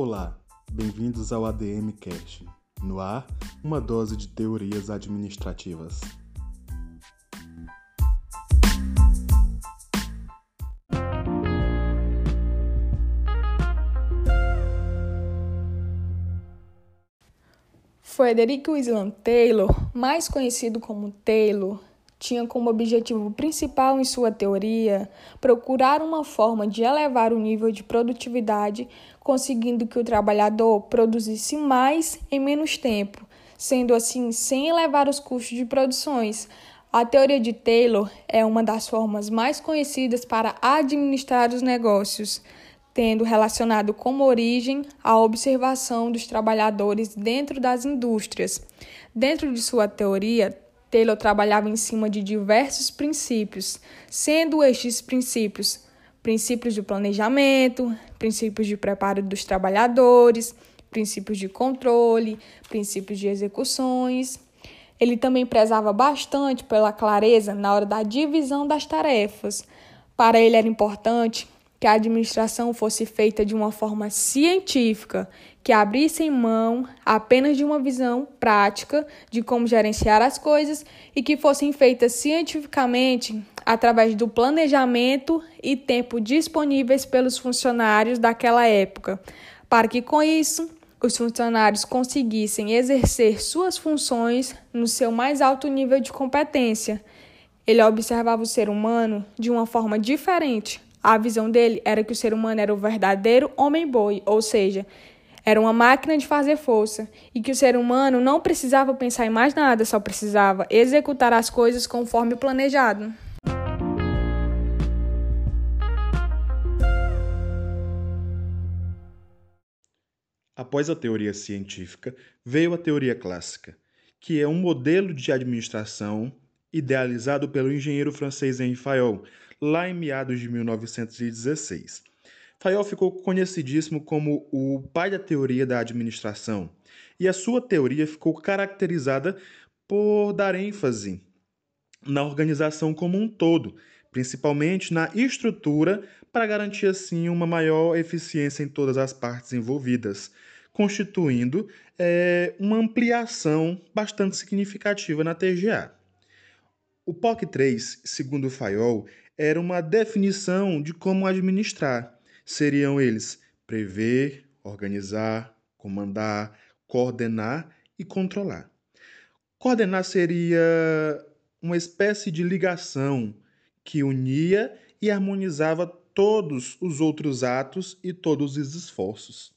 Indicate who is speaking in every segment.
Speaker 1: Olá, bem-vindos ao ADM Cast. No ar, uma dose de teorias administrativas.
Speaker 2: Frederick Winslow Taylor, mais conhecido como Taylor, tinha como objetivo principal em sua teoria procurar uma forma de elevar o nível de produtividade, conseguindo que o trabalhador produzisse mais em menos tempo, sendo assim sem elevar os custos de produções. A teoria de Taylor é uma das formas mais conhecidas para administrar os negócios, tendo relacionado como origem a observação dos trabalhadores dentro das indústrias. Dentro de sua teoria, Taylor trabalhava em cima de diversos princípios, sendo estes princípios princípios de planejamento, princípios de preparo dos trabalhadores, princípios de controle, princípios de execuções. Ele também prezava bastante pela clareza na hora da divisão das tarefas. Para ele era importante que a administração fosse feita de uma forma científica, que abrisse mão apenas de uma visão prática de como gerenciar as coisas e que fossem feitas cientificamente através do planejamento e tempo disponíveis pelos funcionários daquela época, para que com isso os funcionários conseguissem exercer suas funções no seu mais alto nível de competência. Ele observava o ser humano de uma forma diferente a visão dele era que o ser humano era o verdadeiro homem-boi, ou seja, era uma máquina de fazer força, e que o ser humano não precisava pensar em mais nada, só precisava executar as coisas conforme planejado.
Speaker 1: Após a teoria científica, veio a teoria clássica, que é um modelo de administração idealizado pelo engenheiro francês Henri Fayol, lá em meados de 1916. Fayol ficou conhecidíssimo como o pai da teoria da administração, e a sua teoria ficou caracterizada por dar ênfase na organização como um todo, principalmente na estrutura, para garantir assim uma maior eficiência em todas as partes envolvidas, constituindo é, uma ampliação bastante significativa na TGA. O POC 3, segundo Fayol, era uma definição de como administrar. Seriam eles prever, organizar, comandar, coordenar e controlar. Coordenar seria uma espécie de ligação que unia e harmonizava todos os outros atos e todos os esforços.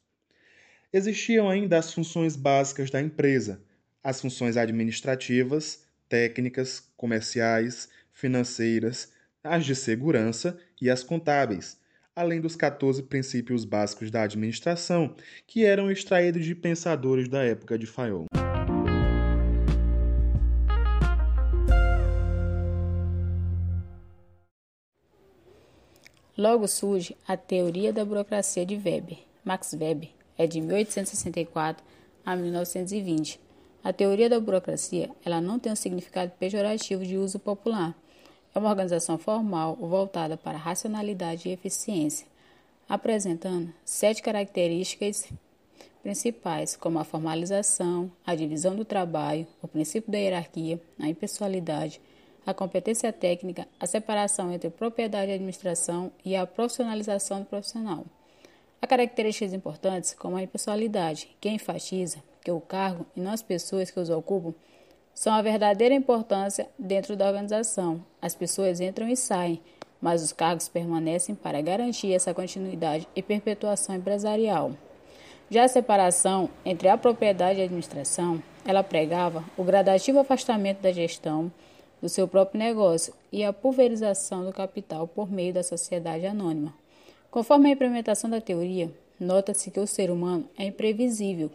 Speaker 1: Existiam ainda as funções básicas da empresa, as funções administrativas, técnicas, comerciais, financeiras, as de segurança e as contábeis, além dos 14 princípios básicos da administração, que eram extraídos de pensadores da época de Fayol.
Speaker 3: Logo surge a teoria da burocracia de Weber. Max Weber é de 1864 a 1920 a teoria da burocracia ela não tem um significado pejorativo de uso popular. É uma organização formal voltada para racionalidade e eficiência, apresentando sete características principais, como a formalização, a divisão do trabalho, o princípio da hierarquia, a impessoalidade, a competência técnica, a separação entre propriedade e administração e a profissionalização do profissional. Há características importantes como a impessoalidade, que enfatiza que o cargo e não as pessoas que os ocupam são a verdadeira importância dentro da organização. As pessoas entram e saem, mas os cargos permanecem para garantir essa continuidade e perpetuação empresarial. Já a separação entre a propriedade e a administração, ela pregava o gradativo afastamento da gestão do seu próprio negócio e a pulverização do capital por meio da sociedade anônima. Conforme a implementação da teoria, nota-se que o ser humano é imprevisível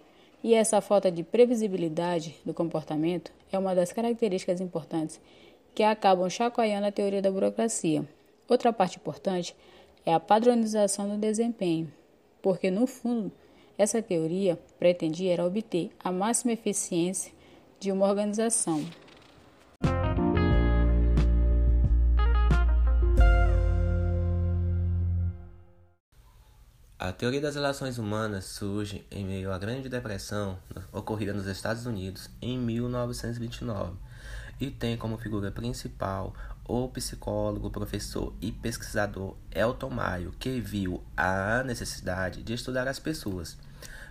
Speaker 3: e essa falta de previsibilidade do comportamento é uma das características importantes que acabam chacoalhando a teoria da burocracia. Outra parte importante é a padronização do desempenho, porque no fundo essa teoria pretendia obter a máxima eficiência de uma organização.
Speaker 4: A teoria das relações humanas surge em meio à Grande Depressão ocorrida nos Estados Unidos em 1929 e tem como figura principal o psicólogo, professor e pesquisador Elton Maio, que viu a necessidade de estudar as pessoas,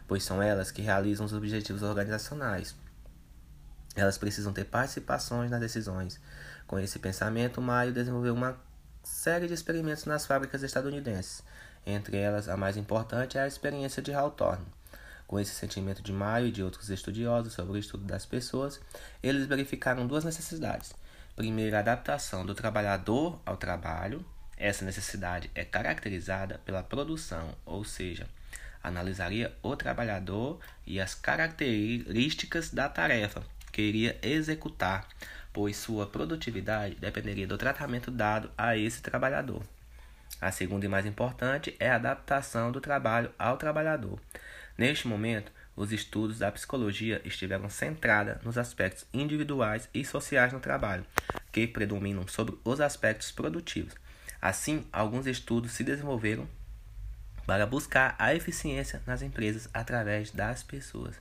Speaker 4: pois são elas que realizam os objetivos organizacionais. Elas precisam ter participações nas decisões. Com esse pensamento, Maio desenvolveu uma série de experimentos nas fábricas estadunidenses. Entre elas, a mais importante é a experiência de Hawthorne. Com esse sentimento de Maio e de outros estudiosos sobre o estudo das pessoas, eles verificaram duas necessidades. Primeiro, a adaptação do trabalhador ao trabalho. Essa necessidade é caracterizada pela produção, ou seja, analisaria o trabalhador e as características da tarefa que iria executar, pois sua produtividade dependeria do tratamento dado a esse trabalhador. A segunda e mais importante é a adaptação do trabalho ao trabalhador. Neste momento, os estudos da psicologia estiveram centrados nos aspectos individuais e sociais no trabalho, que predominam sobre os aspectos produtivos. Assim, alguns estudos se desenvolveram para buscar a eficiência nas empresas através das pessoas.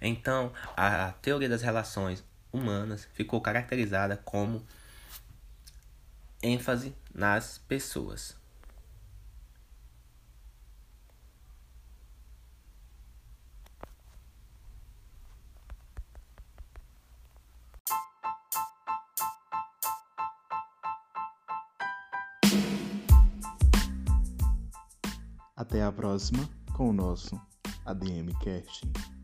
Speaker 4: Então, a teoria das relações humanas ficou caracterizada como ênfase nas pessoas.
Speaker 1: Até a próxima com o nosso ADM Casting.